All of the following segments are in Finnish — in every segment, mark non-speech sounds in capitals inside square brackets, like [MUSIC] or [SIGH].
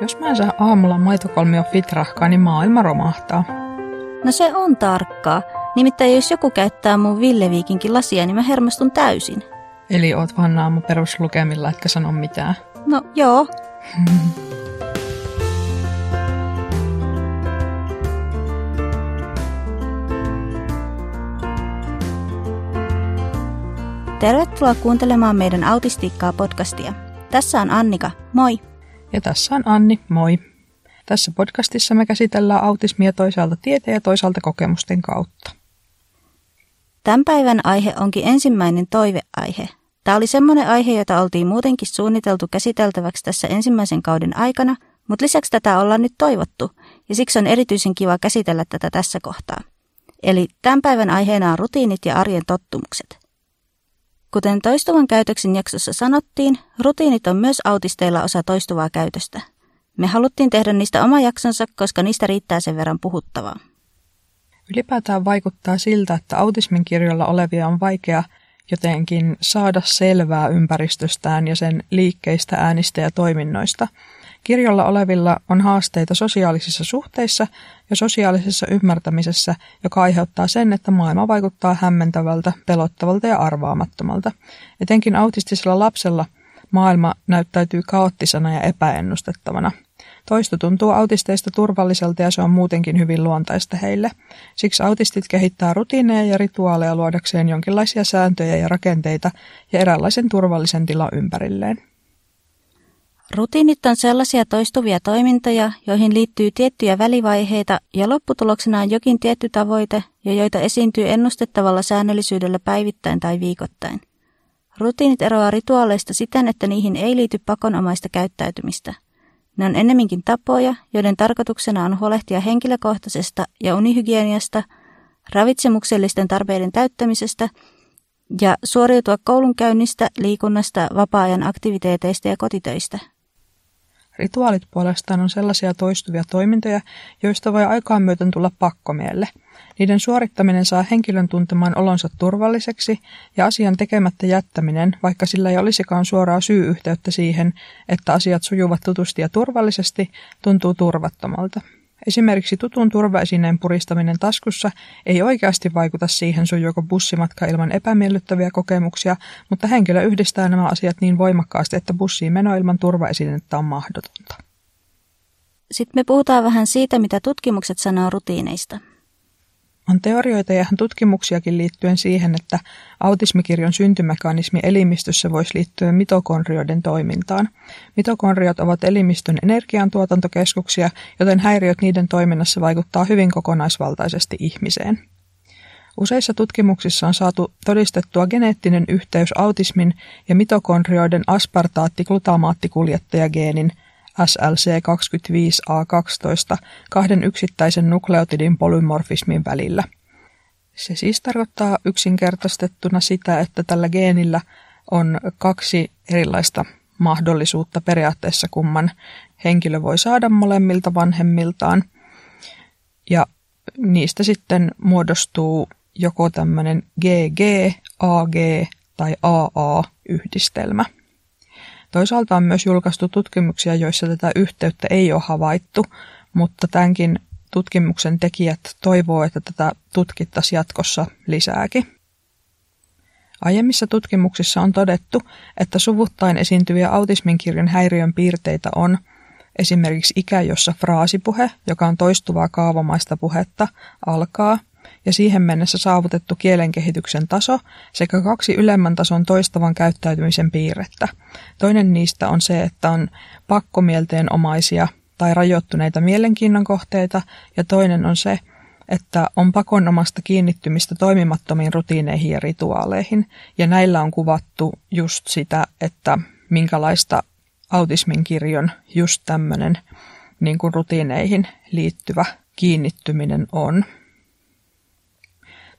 Jos mä en saa aamulla maitokolmio fitrahkaa, niin maailma romahtaa. No se on tarkkaa. Nimittäin jos joku käyttää mun Villeviikinkin lasia, niin mä hermostun täysin. Eli oot vaan aamu peruslukemilla, etkä sano mitään. No joo. [LAUGHS] Tervetuloa kuuntelemaan meidän Autistiikkaa podcastia. Tässä on Annika, moi! Ja tässä on Anni, moi! Tässä podcastissa me käsitellään autismia toisaalta tieteen ja toisaalta kokemusten kautta. Tämän päivän aihe onkin ensimmäinen toiveaihe. Tämä oli semmoinen aihe, jota oltiin muutenkin suunniteltu käsiteltäväksi tässä ensimmäisen kauden aikana, mutta lisäksi tätä ollaan nyt toivottu, ja siksi on erityisen kiva käsitellä tätä tässä kohtaa. Eli tämän päivän aiheena on rutiinit ja arjen tottumukset. Kuten toistuvan käytöksen jaksossa sanottiin, rutiinit on myös autisteilla osa toistuvaa käytöstä. Me haluttiin tehdä niistä oma jaksonsa, koska niistä riittää sen verran puhuttavaa. Ylipäätään vaikuttaa siltä, että autismin kirjolla olevia on vaikea jotenkin saada selvää ympäristöstään ja sen liikkeistä, äänistä ja toiminnoista – Kirjolla olevilla on haasteita sosiaalisissa suhteissa ja sosiaalisessa ymmärtämisessä, joka aiheuttaa sen, että maailma vaikuttaa hämmentävältä, pelottavalta ja arvaamattomalta. Etenkin autistisella lapsella maailma näyttäytyy kaoottisena ja epäennustettavana. Toisto tuntuu autisteista turvalliselta ja se on muutenkin hyvin luontaista heille. Siksi autistit kehittää rutiineja ja rituaaleja luodakseen jonkinlaisia sääntöjä ja rakenteita ja eräänlaisen turvallisen tilan ympärilleen. Rutiinit on sellaisia toistuvia toimintoja, joihin liittyy tiettyjä välivaiheita ja lopputuloksena on jokin tietty tavoite ja joita esiintyy ennustettavalla säännöllisyydellä päivittäin tai viikoittain. Rutiinit eroaa rituaaleista siten, että niihin ei liity pakonomaista käyttäytymistä. Ne on ennemminkin tapoja, joiden tarkoituksena on huolehtia henkilökohtaisesta ja unihygieniasta, ravitsemuksellisten tarpeiden täyttämisestä ja suoriutua koulunkäynnistä, liikunnasta, vapaa-ajan aktiviteeteista ja kotitöistä. Rituaalit puolestaan on sellaisia toistuvia toimintoja, joista voi aikaan myöten tulla pakkomielle. Niiden suorittaminen saa henkilön tuntemaan olonsa turvalliseksi ja asian tekemättä jättäminen, vaikka sillä ei olisikaan suoraa syy-yhteyttä siihen, että asiat sujuvat tutusti ja turvallisesti, tuntuu turvattomalta. Esimerkiksi tutun turvaesineen puristaminen taskussa ei oikeasti vaikuta siihen, sujuuko bussimatka ilman epämiellyttäviä kokemuksia, mutta henkilö yhdistää nämä asiat niin voimakkaasti, että bussiin meno ilman turvaesinettä on mahdotonta. Sitten me puhutaan vähän siitä, mitä tutkimukset sanoo rutiineista. On teorioita ja tutkimuksiakin liittyen siihen, että autismikirjon syntymekanismi elimistössä voisi liittyä mitokondrioiden toimintaan. Mitokondriot ovat elimistön energiantuotantokeskuksia, joten häiriöt niiden toiminnassa vaikuttaa hyvin kokonaisvaltaisesti ihmiseen. Useissa tutkimuksissa on saatu todistettua geneettinen yhteys autismin ja mitokondrioiden aspartaatti-glutamaattikuljettajageenin – SLC25A12 kahden yksittäisen nukleotidin polymorfismin välillä. Se siis tarkoittaa yksinkertaistettuna sitä, että tällä geenillä on kaksi erilaista mahdollisuutta periaatteessa, kumman henkilö voi saada molemmilta vanhemmiltaan. Ja niistä sitten muodostuu joko tämmöinen GG, AG tai AA-yhdistelmä. Toisaalta on myös julkaistu tutkimuksia, joissa tätä yhteyttä ei ole havaittu, mutta tämänkin tutkimuksen tekijät toivoo, että tätä tutkittaisiin jatkossa lisääkin. Aiemmissa tutkimuksissa on todettu, että suvuttain esiintyviä autismin kirjon häiriön piirteitä on esimerkiksi ikä, jossa fraasipuhe, joka on toistuvaa kaavamaista puhetta, alkaa ja siihen mennessä saavutettu kielenkehityksen taso sekä kaksi ylemmän tason toistavan käyttäytymisen piirrettä. Toinen niistä on se, että on pakkomielteen omaisia tai rajoittuneita mielenkiinnon kohteita ja toinen on se, että on pakonomasta kiinnittymistä toimimattomiin rutiineihin ja rituaaleihin. Ja näillä on kuvattu just sitä, että minkälaista autismin kirjon just tämmöinen niin kuin rutiineihin liittyvä kiinnittyminen on.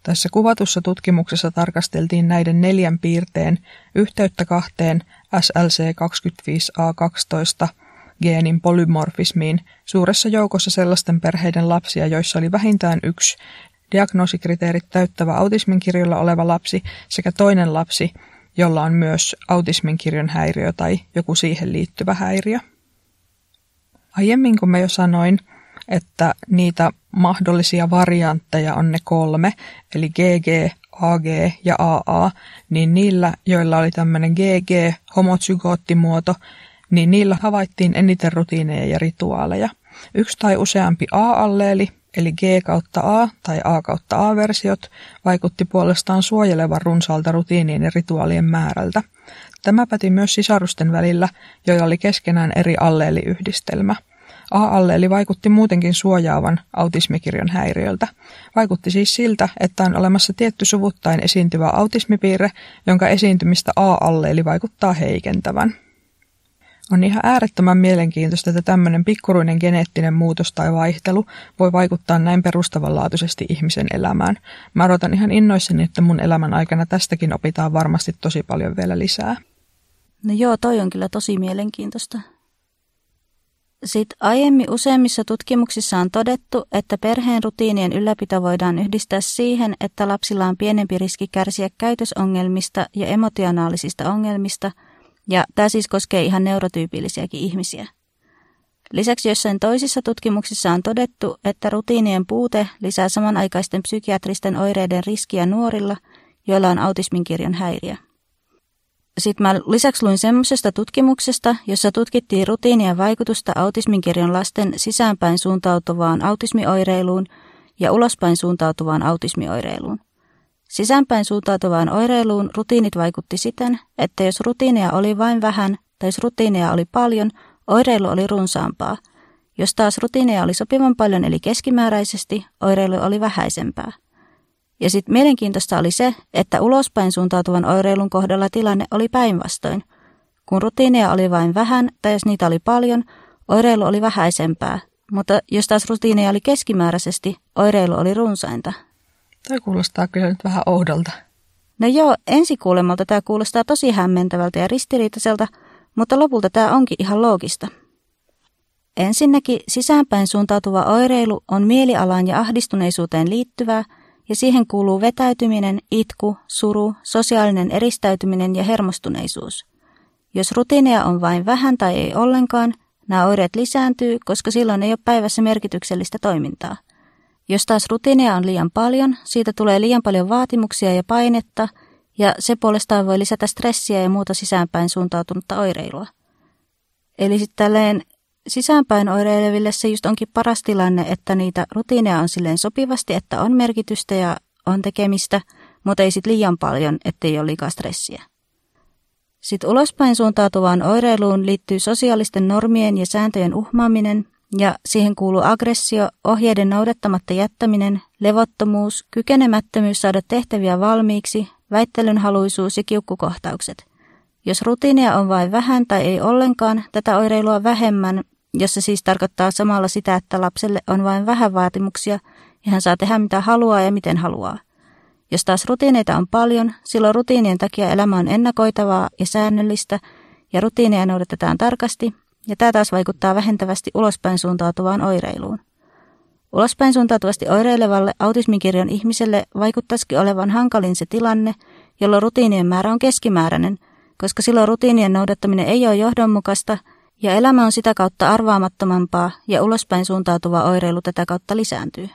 Tässä kuvatussa tutkimuksessa tarkasteltiin näiden neljän piirteen yhteyttä kahteen SLC25A12 geenin polymorfismiin suuressa joukossa sellaisten perheiden lapsia, joissa oli vähintään yksi diagnoosikriteerit täyttävä autismin kirjolla oleva lapsi sekä toinen lapsi, jolla on myös autismin kirjon häiriö tai joku siihen liittyvä häiriö. Aiemmin kun mä jo sanoin, että niitä mahdollisia variantteja on ne kolme, eli GG, AG ja AA, niin niillä, joilla oli tämmöinen GG, homozygoottimuoto, niin niillä havaittiin eniten rutiineja ja rituaaleja. Yksi tai useampi A-alleeli, eli G kautta A tai A kautta A-versiot, vaikutti puolestaan suojelevan runsaalta rutiinien ja rituaalien määrältä. Tämä päti myös sisarusten välillä, joilla oli keskenään eri alleeliyhdistelmä – A-alleeli vaikutti muutenkin suojaavan autismikirjon häiriöltä. Vaikutti siis siltä, että on olemassa tietty suvuttain esiintyvä autismipiirre, jonka esiintymistä A-alleeli vaikuttaa heikentävän. On ihan äärettömän mielenkiintoista, että tämmöinen pikkuruinen geneettinen muutos tai vaihtelu voi vaikuttaa näin perustavanlaatuisesti ihmisen elämään. Mä odotan ihan innoissani, että mun elämän aikana tästäkin opitaan varmasti tosi paljon vielä lisää. No joo, toi on kyllä tosi mielenkiintoista. Sitten aiemmin useimmissa tutkimuksissa on todettu, että perheen rutiinien ylläpito voidaan yhdistää siihen, että lapsilla on pienempi riski kärsiä käytösongelmista ja emotionaalisista ongelmista, ja tämä siis koskee ihan neurotyypillisiäkin ihmisiä. Lisäksi jossain toisissa tutkimuksissa on todettu, että rutiinien puute lisää samanaikaisten psykiatristen oireiden riskiä nuorilla, joilla on autismin kirjon häiriö. Sitten mä lisäksi luin semmoisesta tutkimuksesta, jossa tutkittiin rutiinien vaikutusta autisminkirjon lasten sisäänpäin suuntautuvaan autismioireiluun ja ulospäin suuntautuvaan autismioireiluun. Sisäänpäin suuntautuvaan oireiluun rutiinit vaikutti siten, että jos rutiineja oli vain vähän tai jos rutiineja oli paljon, oireilu oli runsaampaa. Jos taas rutiineja oli sopivan paljon eli keskimääräisesti, oireilu oli vähäisempää. Ja sitten mielenkiintoista oli se, että ulospäin suuntautuvan oireilun kohdalla tilanne oli päinvastoin. Kun rutiineja oli vain vähän tai jos niitä oli paljon, oireilu oli vähäisempää, mutta jos taas rutiineja oli keskimääräisesti, oireilu oli runsainta. Tämä kuulostaa kyllä nyt vähän oudolta. No joo, ensikuulemalta tämä kuulostaa tosi hämmentävältä ja ristiriitaiselta, mutta lopulta tämä onkin ihan loogista. Ensinnäkin sisäänpäin suuntautuva oireilu on mielialaan ja ahdistuneisuuteen liittyvää – ja siihen kuuluu vetäytyminen, itku, suru, sosiaalinen eristäytyminen ja hermostuneisuus. Jos rutiineja on vain vähän tai ei ollenkaan, nämä oireet lisääntyy, koska silloin ei ole päivässä merkityksellistä toimintaa. Jos taas rutiineja on liian paljon, siitä tulee liian paljon vaatimuksia ja painetta, ja se puolestaan voi lisätä stressiä ja muuta sisäänpäin suuntautunutta oireilua. Eli sitten tälleen sisäänpäin oireileville se just onkin paras tilanne, että niitä rutiineja on silleen sopivasti, että on merkitystä ja on tekemistä, mutta ei sitten liian paljon, ettei ole liikaa stressiä. Sitten ulospäin suuntautuvaan oireiluun liittyy sosiaalisten normien ja sääntöjen uhmaaminen, ja siihen kuuluu aggressio, ohjeiden noudattamatta jättäminen, levottomuus, kykenemättömyys saada tehtäviä valmiiksi, väittelynhaluisuus ja kiukkukohtaukset. Jos rutiinia on vain vähän tai ei ollenkaan, tätä oireilua vähemmän, jossa siis tarkoittaa samalla sitä, että lapselle on vain vähän vaatimuksia ja hän saa tehdä mitä haluaa ja miten haluaa. Jos taas rutiineita on paljon, silloin rutiinien takia elämä on ennakoitavaa ja säännöllistä ja rutiineja noudatetaan tarkasti ja tämä taas vaikuttaa vähentävästi ulospäin suuntautuvaan oireiluun. Ulospäin suuntautuvasti oireilevalle autismikirjon ihmiselle vaikuttaisikin olevan hankalin se tilanne, jolloin rutiinien määrä on keskimääräinen, koska silloin rutiinien noudattaminen ei ole johdonmukaista – ja elämä on sitä kautta arvaamattomampaa ja ulospäin suuntautuva oireilu tätä kautta lisääntyy.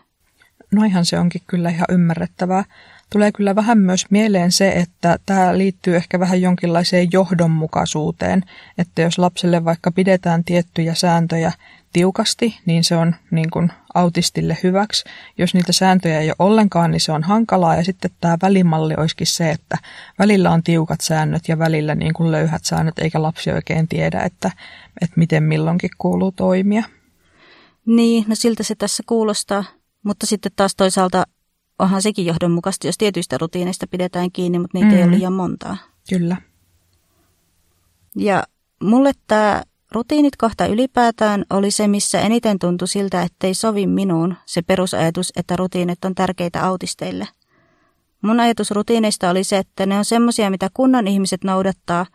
Noihan se onkin kyllä ihan ymmärrettävää. Tulee kyllä vähän myös mieleen se, että tämä liittyy ehkä vähän jonkinlaiseen johdonmukaisuuteen, että jos lapselle vaikka pidetään tiettyjä sääntöjä tiukasti, niin se on niin kuin autistille hyväksi. Jos niitä sääntöjä ei ole ollenkaan, niin se on hankalaa. Ja sitten tämä välimalli olisikin se, että välillä on tiukat säännöt ja välillä niin kuin löyhät säännöt, eikä lapsi oikein tiedä, että, että miten milloinkin kuuluu toimia. Niin, no siltä se tässä kuulostaa. Mutta sitten taas toisaalta onhan sekin johdonmukaista, jos tietyistä rutiineista pidetään kiinni, mutta niitä mm. ei ole mm. liian montaa. Kyllä. Ja mulle tämä Rutiinit kohta ylipäätään oli se, missä eniten tuntui siltä, ettei sovi minuun se perusajatus, että rutiinit on tärkeitä autisteille. Mun ajatus rutiineista oli se, että ne on semmosia, mitä kunnon ihmiset noudattaa,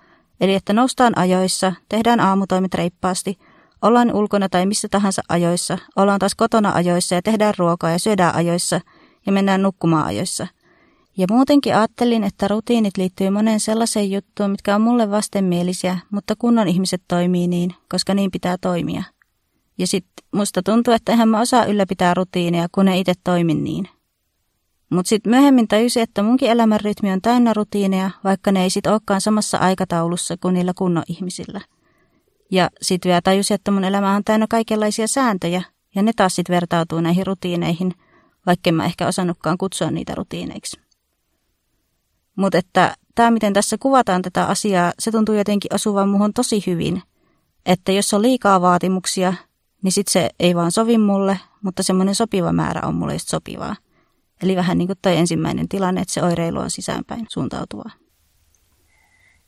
eli että noustaan ajoissa, tehdään aamutoimet reippaasti, ollaan ulkona tai missä tahansa ajoissa, ollaan taas kotona ajoissa ja tehdään ruokaa ja syödään ajoissa ja mennään nukkumaan ajoissa – ja muutenkin ajattelin, että rutiinit liittyy moneen sellaiseen juttuun, mitkä on mulle vastenmielisiä, mutta kunnon ihmiset toimii niin, koska niin pitää toimia. Ja sitten musta tuntuu, että eihän mä osaa ylläpitää rutiineja, kun ne itse toimin niin. Mutta sitten myöhemmin tajusin, että munkin elämänrytmi on täynnä rutiineja, vaikka ne ei sitten olekaan samassa aikataulussa kuin niillä kunnon ihmisillä. Ja sitten vielä tajusin, että mun elämä on täynnä kaikenlaisia sääntöjä, ja ne taas sitten vertautuu näihin rutiineihin, vaikka mä ehkä osannutkaan kutsua niitä rutiineiksi. Mutta että tämä, miten tässä kuvataan tätä asiaa, se tuntuu jotenkin osuvan muhun tosi hyvin. Että jos on liikaa vaatimuksia, niin sitten se ei vaan sovi mulle, mutta semmoinen sopiva määrä on mulle just sopivaa. Eli vähän niin kuin toi ensimmäinen tilanne, että se oireilu on sisäänpäin suuntautuvaa.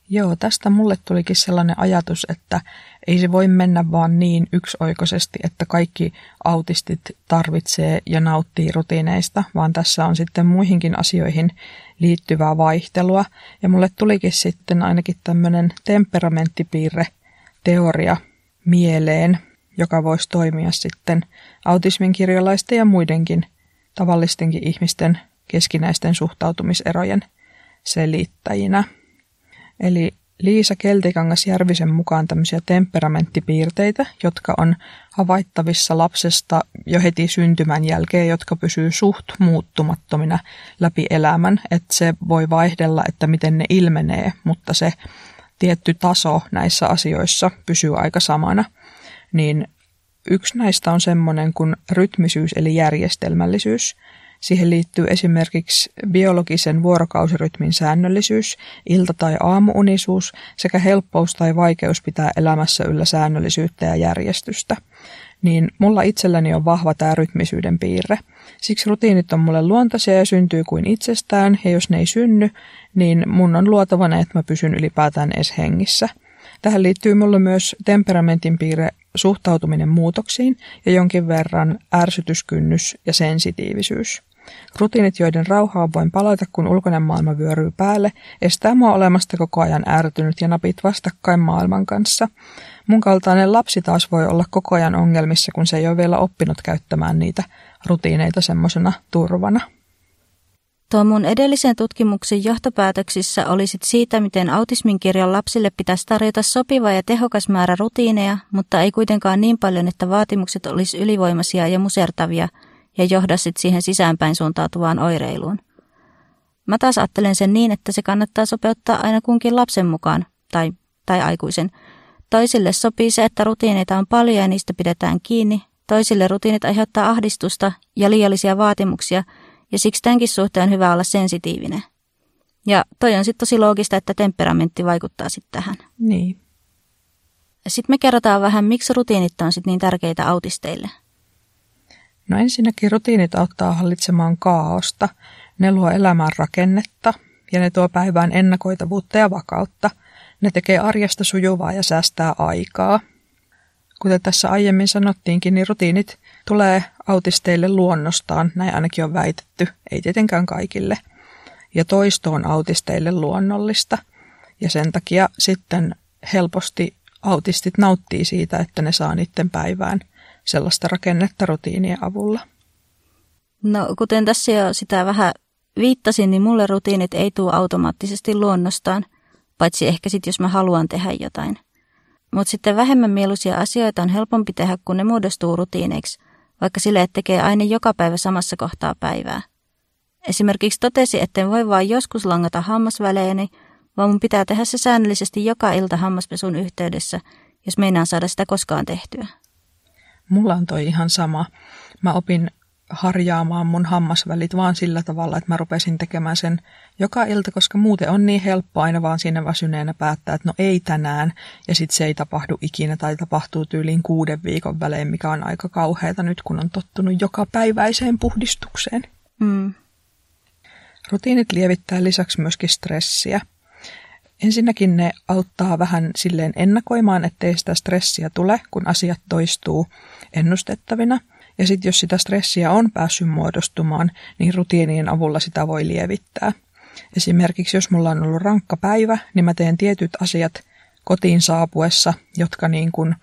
Joo, tästä mulle tulikin sellainen ajatus, että ei se voi mennä vaan niin yksioikoisesti, että kaikki autistit tarvitsee ja nauttii rutiineista, vaan tässä on sitten muihinkin asioihin liittyvää vaihtelua. Ja mulle tulikin sitten ainakin tämmöinen temperamenttipiirre teoria mieleen, joka voisi toimia sitten autismin kirjalaisten ja muidenkin tavallistenkin ihmisten keskinäisten suhtautumiserojen selittäjinä. Eli Liisa Keltikangas Järvisen mukaan tämmöisiä temperamenttipiirteitä, jotka on havaittavissa lapsesta jo heti syntymän jälkeen, jotka pysyy suht muuttumattomina läpi elämän. Että se voi vaihdella, että miten ne ilmenee, mutta se tietty taso näissä asioissa pysyy aika samana. Niin yksi näistä on semmoinen kuin rytmisyys eli järjestelmällisyys – Siihen liittyy esimerkiksi biologisen vuorokausirytmin säännöllisyys, ilta- tai aamuunisuus sekä helppous tai vaikeus pitää elämässä yllä säännöllisyyttä ja järjestystä. Niin mulla itselläni on vahva tämä rytmisyyden piirre. Siksi rutiinit on mulle luontaisia ja syntyy kuin itsestään, ja jos ne ei synny, niin mun on luotava ne, että mä pysyn ylipäätään edes hengissä. Tähän liittyy mulle myös temperamentin piirre suhtautuminen muutoksiin ja jonkin verran ärsytyskynnys ja sensitiivisyys. Rutiinit, joiden rauhaan voin palata, kun ulkoinen maailma vyöryy päälle, estää mua olemasta koko ajan ärtynyt ja napit vastakkain maailman kanssa. Mun kaltainen lapsi taas voi olla koko ajan ongelmissa, kun se ei ole vielä oppinut käyttämään niitä rutiineita semmoisena turvana. Tuo mun edellisen tutkimuksen johtopäätöksissä oli sit siitä, miten autismin kirjon lapsille pitäisi tarjota sopiva ja tehokas määrä rutiineja, mutta ei kuitenkaan niin paljon, että vaatimukset olisi ylivoimaisia ja musertavia – ja johda sit siihen sisäänpäin suuntautuvaan oireiluun. Mä taas ajattelen sen niin, että se kannattaa sopeuttaa aina kunkin lapsen mukaan, tai, tai aikuisen. Toisille sopii se, että rutiineita on paljon ja niistä pidetään kiinni. Toisille rutiinit aiheuttaa ahdistusta ja liiallisia vaatimuksia, ja siksi tämänkin suhteen on hyvä olla sensitiivinen. Ja toi on sitten tosi loogista, että temperamentti vaikuttaa sitten tähän. Niin. Sitten me kerrotaan vähän, miksi rutiinit on sitten niin tärkeitä autisteille. No ensinnäkin rutiinit auttaa hallitsemaan kaaosta. Ne luo elämän rakennetta ja ne tuo päivään ennakoitavuutta ja vakautta. Ne tekee arjesta sujuvaa ja säästää aikaa. Kuten tässä aiemmin sanottiinkin, niin rutiinit tulee autisteille luonnostaan, näin ainakin on väitetty, ei tietenkään kaikille. Ja toisto on autisteille luonnollista. Ja sen takia sitten helposti autistit nauttii siitä, että ne saa niiden päivään sellaista rakennetta rutiinien avulla? No kuten tässä jo sitä vähän viittasin, niin mulle rutiinit ei tule automaattisesti luonnostaan, paitsi ehkä sitten jos mä haluan tehdä jotain. Mutta sitten vähemmän mieluisia asioita on helpompi tehdä, kun ne muodostuu rutiineiksi, vaikka sille, että tekee aina joka päivä samassa kohtaa päivää. Esimerkiksi totesi, etten voi vain joskus langata hammasväleeni, vaan mun pitää tehdä se säännöllisesti joka ilta hammaspesun yhteydessä, jos meinaan saada sitä koskaan tehtyä. Mulla on toi ihan sama. Mä opin harjaamaan mun hammasvälit vaan sillä tavalla, että mä rupesin tekemään sen joka ilta, koska muuten on niin helppo aina vaan siinä väsyneenä päättää, että no ei tänään, ja sitten se ei tapahdu ikinä tai tapahtuu tyyliin kuuden viikon välein, mikä on aika kauheata nyt, kun on tottunut joka päiväiseen puhdistukseen. Mm. Rutiinit lievittää lisäksi myöskin stressiä. Ensinnäkin ne auttaa vähän silleen ennakoimaan, ettei sitä stressiä tule, kun asiat toistuu ennustettavina. Ja sitten jos sitä stressiä on päässyt muodostumaan, niin rutiinien avulla sitä voi lievittää. Esimerkiksi jos mulla on ollut rankka päivä, niin mä teen tietyt asiat kotiin saapuessa, jotka niin kuin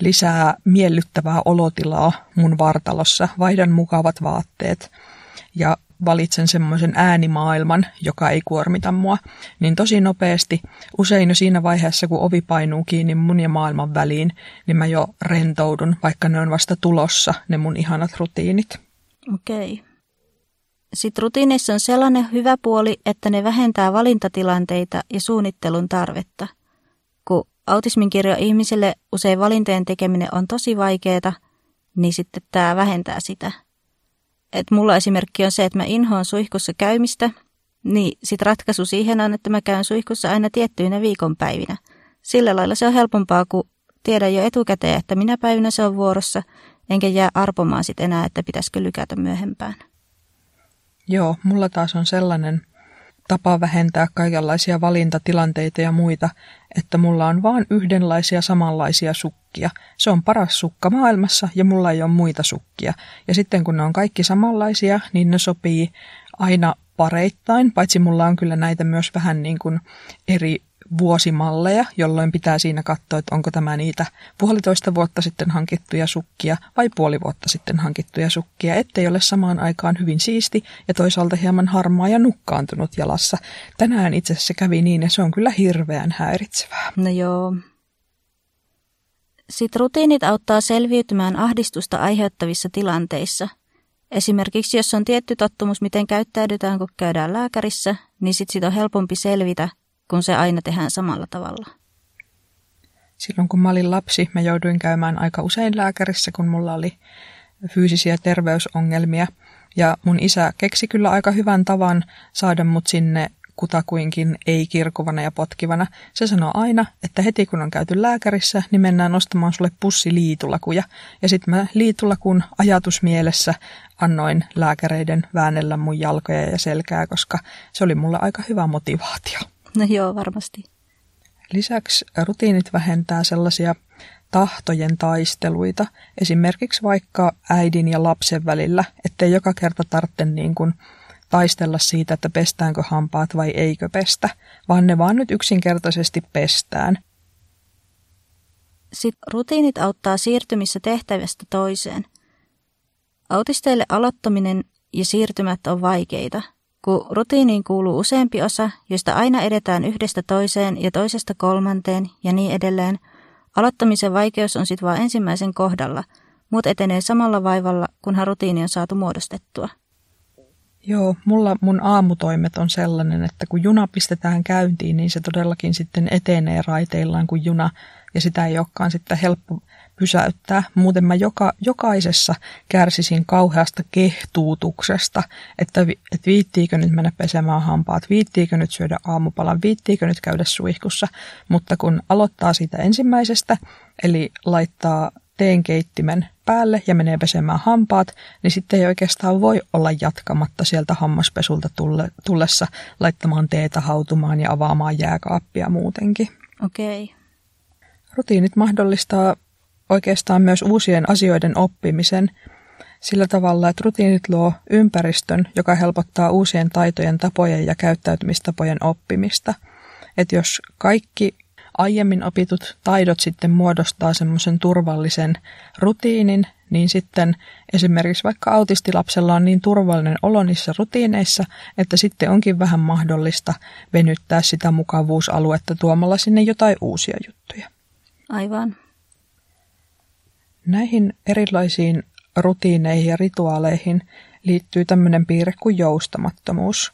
lisää miellyttävää olotilaa mun vartalossa. Vaihdan mukavat vaatteet ja valitsen semmoisen äänimaailman, joka ei kuormita mua, niin tosi nopeasti, usein jo siinä vaiheessa, kun ovi painuu kiinni mun ja maailman väliin, niin mä jo rentoudun, vaikka ne on vasta tulossa, ne mun ihanat rutiinit. Okei. Okay. Sitten rutiineissa on sellainen hyvä puoli, että ne vähentää valintatilanteita ja suunnittelun tarvetta. Kun autismin kirjo ihmiselle usein valintojen tekeminen on tosi vaikeaa, niin sitten tämä vähentää sitä. Et mulla esimerkki on se, että mä inhoan suihkussa käymistä, niin sitten ratkaisu siihen on, että mä käyn suihkussa aina tiettyinä viikonpäivinä. Sillä lailla se on helpompaa, kun tiedän jo etukäteen, että minä päivinä se on vuorossa, enkä jää arpomaan sitten enää, että pitäisikö lykätä myöhempään. Joo, mulla taas on sellainen tapa vähentää kaikenlaisia valintatilanteita ja muita, että mulla on vain yhdenlaisia samanlaisia sukkia. Se on paras sukka maailmassa ja mulla ei ole muita sukkia. Ja sitten kun ne on kaikki samanlaisia, niin ne sopii aina pareittain, paitsi mulla on kyllä näitä myös vähän niin kuin eri vuosimalleja, jolloin pitää siinä katsoa, että onko tämä niitä puolitoista vuotta sitten hankittuja sukkia vai puoli vuotta sitten hankittuja sukkia, ettei ole samaan aikaan hyvin siisti ja toisaalta hieman harmaa ja nukkaantunut jalassa. Tänään itse asiassa kävi niin ja se on kyllä hirveän häiritsevää. No joo. Sitten rutiinit auttaa selviytymään ahdistusta aiheuttavissa tilanteissa. Esimerkiksi jos on tietty tottumus, miten käyttäydytään, kun käydään lääkärissä, niin sitten sit on helpompi selvitä, kun se aina tehdään samalla tavalla? Silloin kun mä olin lapsi, mä jouduin käymään aika usein lääkärissä, kun mulla oli fyysisiä terveysongelmia. Ja mun isä keksi kyllä aika hyvän tavan saada mut sinne kutakuinkin ei-kirkuvana ja potkivana. Se sanoo aina, että heti kun on käyty lääkärissä, niin mennään ostamaan sulle pussi liitulakuja. Ja sitten mä liitulakun ajatusmielessä annoin lääkäreiden väännellä mun jalkoja ja selkää, koska se oli mulle aika hyvä motivaatio. No joo, varmasti. Lisäksi rutiinit vähentää sellaisia tahtojen taisteluita, esimerkiksi vaikka äidin ja lapsen välillä, ettei joka kerta tarvitse niin kuin taistella siitä, että pestäänkö hampaat vai eikö pestä, vaan ne vaan nyt yksinkertaisesti pestään. Sitten rutiinit auttaa siirtymissä tehtävästä toiseen. Autisteille aloittaminen ja siirtymät on vaikeita – kun rutiiniin kuuluu useampi osa, josta aina edetään yhdestä toiseen ja toisesta kolmanteen ja niin edelleen, aloittamisen vaikeus on sitten vain ensimmäisen kohdalla. Muut etenee samalla vaivalla, kunhan rutiini on saatu muodostettua. Joo, mulla mun aamutoimet on sellainen, että kun juna pistetään käyntiin, niin se todellakin sitten etenee raiteillaan kuin juna, ja sitä ei olekaan sitten helppo pysäyttää. Muuten mä joka, jokaisessa kärsisin kauheasta kehtuutuksesta, että, että viittiikö nyt mennä pesemään hampaat, viittiikö nyt syödä aamupalan, viittiikö nyt käydä suihkussa. Mutta kun aloittaa siitä ensimmäisestä, eli laittaa teenkeittimen päälle ja menee pesemään hampaat, niin sitten ei oikeastaan voi olla jatkamatta sieltä hammaspesulta tulle, tullessa laittamaan teetä hautumaan ja avaamaan jääkaappia muutenkin. Okei. Okay. Rutiinit mahdollistaa oikeastaan myös uusien asioiden oppimisen sillä tavalla, että rutiinit luo ympäristön, joka helpottaa uusien taitojen, tapojen ja käyttäytymistapojen oppimista. Että jos kaikki aiemmin opitut taidot sitten muodostaa semmoisen turvallisen rutiinin, niin sitten esimerkiksi vaikka autistilapsella on niin turvallinen olo niissä rutiineissa, että sitten onkin vähän mahdollista venyttää sitä mukavuusaluetta tuomalla sinne jotain uusia juttuja. Aivan. Näihin erilaisiin rutiineihin ja rituaaleihin liittyy tämmöinen piirre kuin joustamattomuus.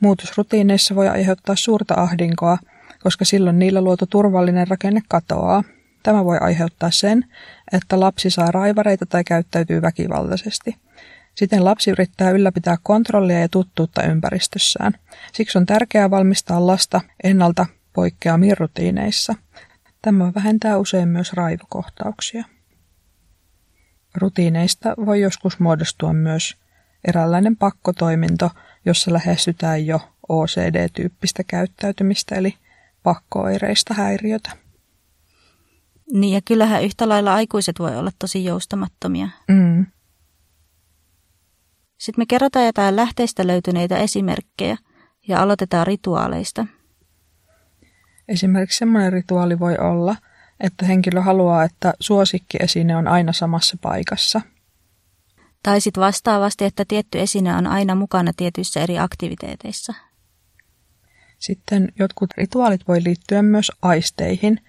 Muutosrutiineissa voi aiheuttaa suurta ahdinkoa, koska silloin niillä luotu turvallinen rakenne katoaa. Tämä voi aiheuttaa sen, että lapsi saa raivareita tai käyttäytyy väkivaltaisesti. Siten lapsi yrittää ylläpitää kontrollia ja tuttuutta ympäristössään. Siksi on tärkeää valmistaa lasta ennalta poikkeamiin rutiineissa. Tämä vähentää usein myös raivokohtauksia. Rutiineista voi joskus muodostua myös eräänlainen pakkotoiminto, jossa lähestytään jo OCD-tyyppistä käyttäytymistä, eli pakkooireista häiriötä. Niin ja kyllähän yhtä lailla aikuiset voi olla tosi joustamattomia. Mm. Sitten me kerrotaan jotain lähteistä löytyneitä esimerkkejä ja aloitetaan rituaaleista. Esimerkiksi sellainen rituaali voi olla – että henkilö haluaa, että suosikkiesine on aina samassa paikassa. Tai sitten vastaavasti, että tietty esine on aina mukana tietyissä eri aktiviteeteissa. Sitten jotkut rituaalit voi liittyä myös aisteihin,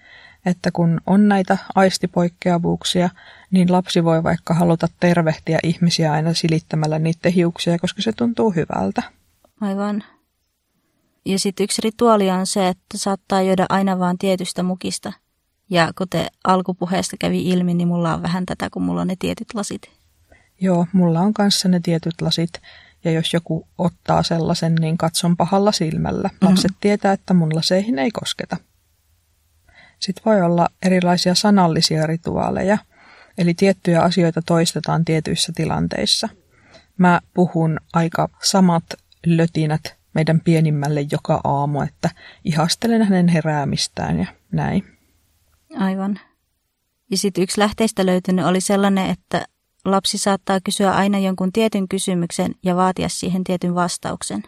että kun on näitä aistipoikkeavuuksia, niin lapsi voi vaikka haluta tervehtiä ihmisiä aina silittämällä niiden hiuksia, koska se tuntuu hyvältä. Aivan. Ja sitten yksi rituaali on se, että saattaa juoda aina vaan tietystä mukista. Ja kuten alkupuheesta kävi ilmi, niin mulla on vähän tätä, kun mulla on ne tietyt lasit. Joo, mulla on kanssa ne tietyt lasit. Ja jos joku ottaa sellaisen, niin katson pahalla silmällä. Mm-hmm. Lapset tietää, että mun laseihin ei kosketa. Sitten voi olla erilaisia sanallisia rituaaleja, eli tiettyjä asioita toistetaan tietyissä tilanteissa. Mä puhun aika samat lötinät meidän pienimmälle joka aamu, että ihastelen hänen heräämistään ja näin. Aivan. Ja sitten yksi lähteistä löytynyt oli sellainen, että lapsi saattaa kysyä aina jonkun tietyn kysymyksen ja vaatia siihen tietyn vastauksen.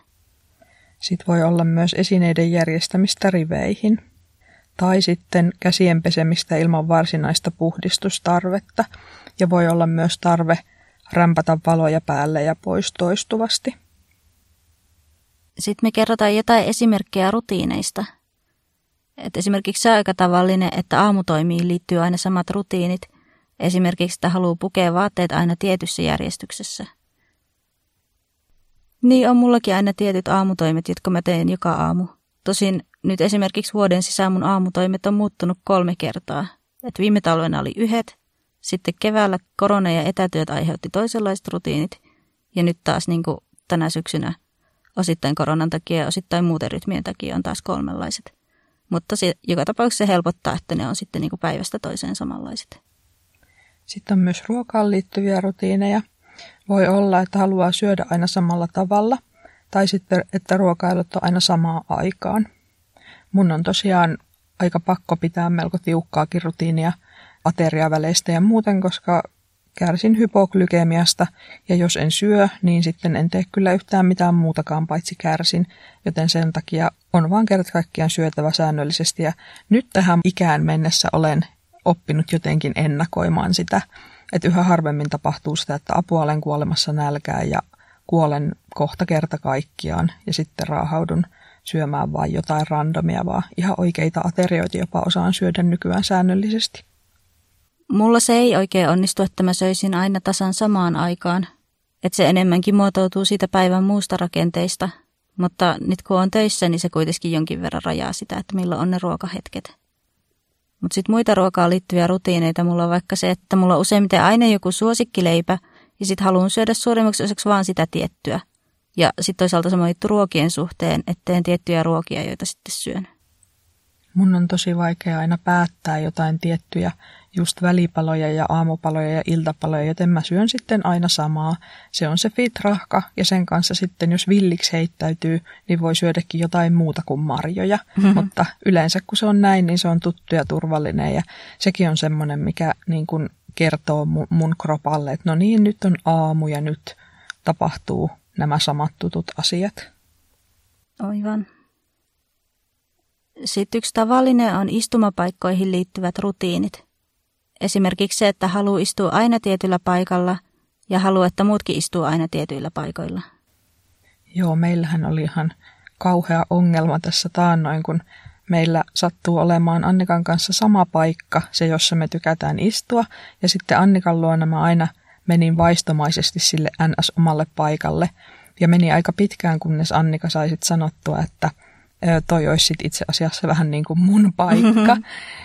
Sitten voi olla myös esineiden järjestämistä riveihin. Tai sitten käsien pesemistä ilman varsinaista puhdistustarvetta. Ja voi olla myös tarve rämpätä valoja päälle ja pois toistuvasti. Sitten me kerrotaan jotain esimerkkejä rutiineista. Et esimerkiksi se on aika tavallinen, että aamutoimiin liittyy aina samat rutiinit. Esimerkiksi, että haluaa pukea vaatteet aina tietyssä järjestyksessä. Niin on mullakin aina tietyt aamutoimet, jotka mä teen joka aamu. Tosin nyt esimerkiksi vuoden sisään mun aamutoimet on muuttunut kolme kertaa. Et viime talvena oli yhdet, sitten keväällä korona ja etätyöt aiheutti toisenlaiset rutiinit, ja nyt taas niin kuin tänä syksynä osittain koronan takia ja osittain muuten rytmien takia on taas kolmenlaiset. Mutta se, joka tapauksessa se helpottaa, että ne on sitten niin kuin päivästä toiseen samanlaiset. Sitten on myös ruokaan liittyviä rutiineja. Voi olla, että haluaa syödä aina samalla tavalla, tai sitten, että ruokailut on aina samaan aikaan. Mun on tosiaan aika pakko pitää melko tiukkaakin rutiinia ateriaväleistä ja muuten, koska kärsin hypoglykemiasta ja jos en syö, niin sitten en tee kyllä yhtään mitään muutakaan paitsi kärsin, joten sen takia on vaan kerta kaikkiaan syötävä säännöllisesti ja nyt tähän ikään mennessä olen oppinut jotenkin ennakoimaan sitä, että yhä harvemmin tapahtuu sitä, että apua olen kuolemassa nälkään ja kuolen kohta kerta kaikkiaan ja sitten raahaudun syömään vain jotain randomia, vaan ihan oikeita aterioita jopa osaan syödä nykyään säännöllisesti. Mulla se ei oikein onnistu, että mä söisin aina tasan samaan aikaan. Että se enemmänkin muotoutuu siitä päivän muusta rakenteista. Mutta nyt kun on töissä, niin se kuitenkin jonkin verran rajaa sitä, että milloin on ne ruokahetket. Mutta sitten muita ruokaan liittyviä rutiineita mulla on vaikka se, että mulla on useimmiten aina joku suosikkileipä ja sitten haluan syödä suurimmaksi osaksi vaan sitä tiettyä. Ja sitten toisaalta sama juttu ruokien suhteen, etteen tiettyjä ruokia, joita sitten syön. Mun on tosi vaikea aina päättää jotain tiettyjä just välipaloja ja aamupaloja ja iltapaloja, joten mä syön sitten aina samaa. Se on se fitrahka ja sen kanssa sitten, jos villiksi heittäytyy, niin voi syödäkin jotain muuta kuin marjoja. Mm-hmm. Mutta yleensä kun se on näin, niin se on tuttu ja turvallinen ja sekin on semmoinen, mikä niin kuin kertoo mun kropalle, että no niin, nyt on aamu ja nyt tapahtuu nämä samat tutut asiat. Aivan. Sitten yksi tavallinen on istumapaikkoihin liittyvät rutiinit. Esimerkiksi se, että haluaa istua aina tietyllä paikalla ja haluaa, että muutkin istuu aina tietyillä paikoilla. Joo, meillähän oli ihan kauhea ongelma tässä taannoin, kun meillä sattuu olemaan Annikan kanssa sama paikka, se jossa me tykätään istua, ja sitten Annikan luona mä aina menin vaistomaisesti sille NS-omalle paikalle, ja meni aika pitkään, kunnes Annika sai sitten sanottua, että toi olisi sit itse asiassa vähän niin kuin mun paikka.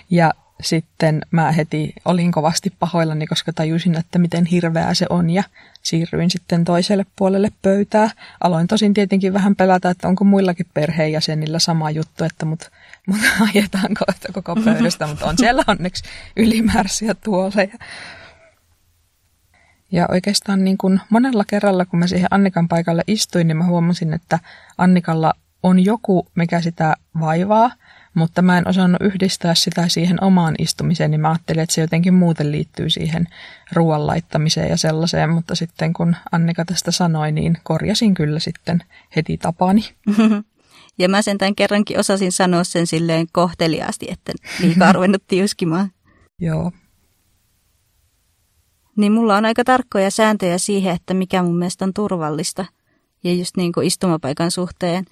Ja sitten mä heti olin kovasti pahoillani, koska tajusin, että miten hirveää se on ja siirryin sitten toiselle puolelle pöytää. Aloin tosin tietenkin vähän pelätä, että onko muillakin perheenjäsenillä sama juttu, että mut, mut [LAUGHS] ajetaan kohta koko pöydästä, mutta on siellä onneksi ylimääräisiä tuoleja. Ja oikeastaan niin kuin monella kerralla, kun mä siihen Annikan paikalle istuin, niin mä huomasin, että Annikalla on joku, mikä sitä vaivaa, mutta mä en osannut yhdistää sitä siihen omaan istumiseen, niin mä ajattelin, että se jotenkin muuten liittyy siihen ruoan laittamiseen ja sellaiseen, mutta sitten kun Annika tästä sanoi, niin korjasin kyllä sitten heti tapani. [LAUGHS] Ja mä sen tämän kerrankin osasin sanoa sen silleen kohteliaasti, että liikaa [LAUGHS] ruvennut tiuskimaan. Joo. Niin mulla on aika tarkkoja sääntöjä siihen, että mikä mun mielestä on turvallista. Ja just niin kuin istumapaikan suhteen.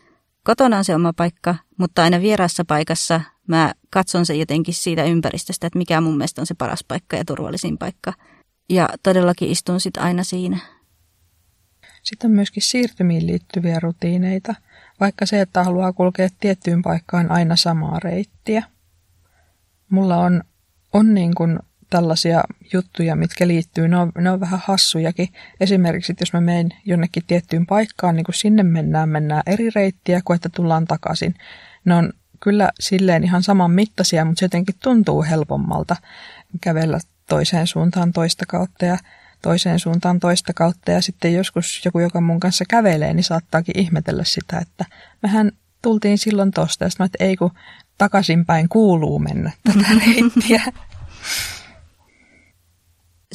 Kotona on se oma paikka, mutta aina vieraassa paikassa mä katson se jotenkin siitä ympäristöstä, että mikä mun mielestä on se paras paikka ja turvallisin paikka. Ja todellakin istun sitten aina siinä. Sitten on myöskin siirtymiin liittyviä rutiineita, vaikka se, että haluaa kulkea tiettyyn paikkaan aina samaa reittiä. Mulla on, on niin kuin tällaisia juttuja, mitkä liittyy, ne on, ne on vähän hassujakin. Esimerkiksi, että jos mä menen jonnekin tiettyyn paikkaan, niin kun sinne mennään, mennään eri reittiä kuin että tullaan takaisin. Ne on kyllä silleen ihan saman mittaisia, mutta se jotenkin tuntuu helpommalta kävellä toiseen suuntaan toista kautta ja toiseen suuntaan toista kautta. Ja sitten joskus joku, joka mun kanssa kävelee, niin saattaakin ihmetellä sitä, että mehän tultiin silloin tosta. Ja sitten että ei kun takaisinpäin kuuluu mennä tätä [LAUGHS] reittiä.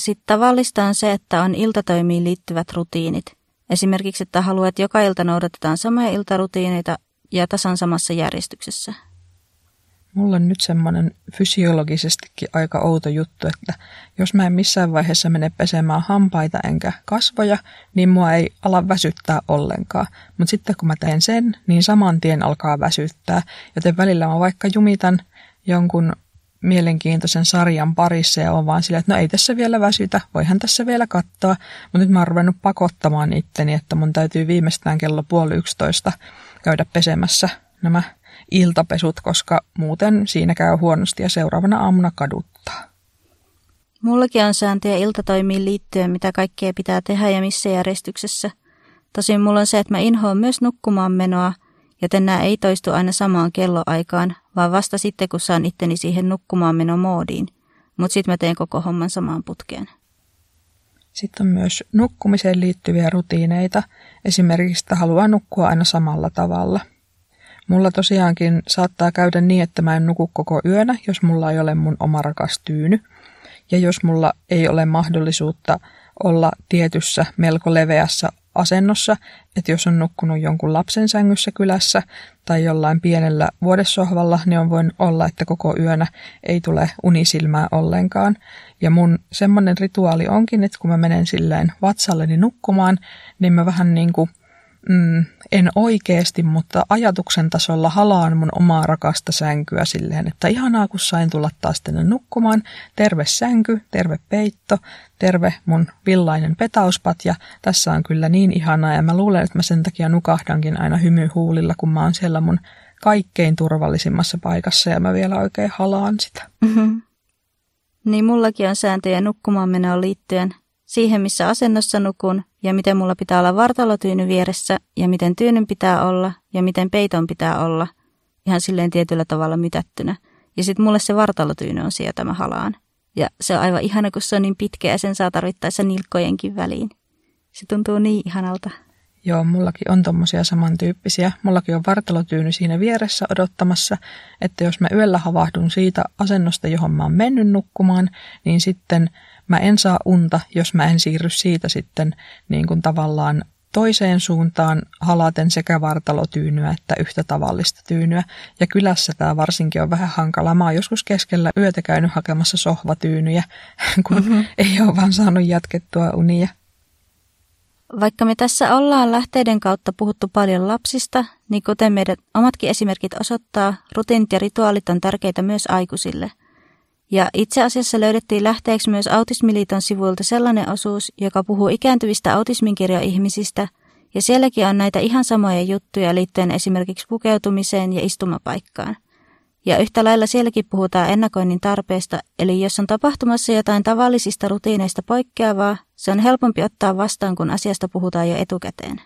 Sitten tavallista on se, että on iltatoimiin liittyvät rutiinit. Esimerkiksi, että haluat, että joka ilta noudatetaan samoja iltarutiineita ja tasan samassa järjestyksessä. Mulla on nyt semmoinen fysiologisestikin aika outo juttu, että jos mä en missään vaiheessa mene pesemään hampaita enkä kasvoja, niin mua ei ala väsyttää ollenkaan. Mutta sitten kun mä teen sen, niin saman tien alkaa väsyttää. Joten välillä mä vaikka jumitan jonkun mielenkiintoisen sarjan parissa ja on vaan silleen, että no ei tässä vielä väsytä, voihan tässä vielä katsoa. Mutta nyt mä oon ruvennut pakottamaan itteni, että mun täytyy viimeistään kello puoli yksitoista käydä pesemässä nämä iltapesut, koska muuten siinä käy huonosti ja seuraavana aamuna kaduttaa. Mullakin on sääntöjä iltatoimiin liittyen, mitä kaikkea pitää tehdä ja missä järjestyksessä. Tosin mulla on se, että mä inhoan myös nukkumaan menoa, joten nämä ei toistu aina samaan kelloaikaan, vaan vasta sitten, kun saan itteni siihen nukkumaan moodiin. Mutta sitten mä teen koko homman samaan putkeen. Sitten on myös nukkumiseen liittyviä rutiineita, esimerkiksi että haluaa nukkua aina samalla tavalla. Mulla tosiaankin saattaa käydä niin, että mä en nuku koko yönä, jos mulla ei ole mun oma rakas tyyny. Ja jos mulla ei ole mahdollisuutta olla tietyssä melko leveässä asennossa, että jos on nukkunut jonkun lapsen sängyssä kylässä tai jollain pienellä vuodessohvalla, niin on voin olla, että koko yönä ei tule unisilmää ollenkaan. Ja mun semmoinen rituaali onkin, että kun mä menen silleen vatsalleni nukkumaan, niin mä vähän niin kuin mm, en oikeasti, mutta ajatuksen tasolla halaan mun omaa rakasta sänkyä silleen, että ihanaa kun sain tulla taas tänne nukkumaan. Terve sänky, terve peitto, terve mun villainen petauspatja. Tässä on kyllä niin ihanaa ja mä luulen, että mä sen takia nukahdankin aina hymyhuulilla, kun mä oon siellä mun kaikkein turvallisimmassa paikassa ja mä vielä oikein halaan sitä. Mm-hmm. Niin mullakin on sääntöjä nukkumaan menoon liittyen siihen, missä asennossa nukun ja miten mulla pitää olla vartalotyyny vieressä ja miten tyynyn pitää olla ja miten peiton pitää olla. Ihan silleen tietyllä tavalla mitättynä. Ja sitten mulle se vartalotyyny on sieltä mä halaan. Ja se on aivan ihana, kun se on niin pitkä ja sen saa tarvittaessa nilkkojenkin väliin. Se tuntuu niin ihanalta. Joo, mullakin on tommosia samantyyppisiä. Mullakin on vartalotyyny siinä vieressä odottamassa, että jos mä yöllä havahdun siitä asennosta, johon mä oon mennyt nukkumaan, niin sitten mä en saa unta, jos mä en siirry siitä sitten niin kuin tavallaan toiseen suuntaan halaten sekä vartalotyynyä että yhtä tavallista tyynyä. Ja kylässä tämä varsinkin on vähän hankala. Mä oon joskus keskellä yötä käynyt hakemassa sohvatyynyjä, [LAUGHS] kun mm-hmm. ei ole vaan saanut jatkettua unia. Vaikka me tässä ollaan lähteiden kautta puhuttu paljon lapsista, niin kuten meidän omatkin esimerkit osoittaa, rutiinit ja rituaalit on tärkeitä myös aikuisille. Ja itse asiassa löydettiin lähteeksi myös Autismiliiton sivuilta sellainen osuus, joka puhuu ikääntyvistä autisminkirjoihmisistä, ja sielläkin on näitä ihan samoja juttuja liittyen esimerkiksi pukeutumiseen ja istumapaikkaan. Ja yhtä lailla sielläkin puhutaan ennakoinnin tarpeesta, eli jos on tapahtumassa jotain tavallisista rutiineista poikkeavaa, se on helpompi ottaa vastaan, kun asiasta puhutaan jo etukäteen.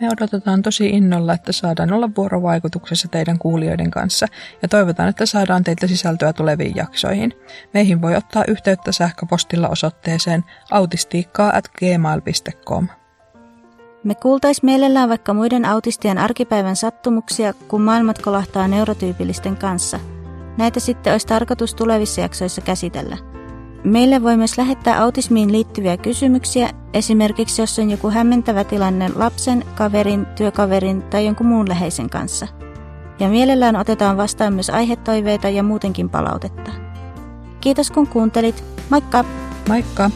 Me odotetaan tosi innolla, että saadaan olla vuorovaikutuksessa teidän kuulijoiden kanssa ja toivotaan, että saadaan teiltä sisältöä tuleviin jaksoihin. Meihin voi ottaa yhteyttä sähköpostilla osoitteeseen autistiikkaa.gmail.com. Me kuultais mielellään vaikka muiden autistien arkipäivän sattumuksia, kun maailmat kolahtaa neurotyypillisten kanssa. Näitä sitten olisi tarkoitus tulevissa jaksoissa käsitellä. Meille voi myös lähettää autismiin liittyviä kysymyksiä, esimerkiksi jos on joku hämmentävä tilanne lapsen, kaverin, työkaverin tai jonkun muun läheisen kanssa. Ja mielellään otetaan vastaan myös aihetoiveita ja muutenkin palautetta. Kiitos kun kuuntelit. Moikka! Moikka!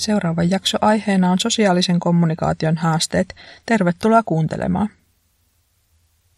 Seuraava jakso aiheena on sosiaalisen kommunikaation haasteet. Tervetuloa kuuntelemaan.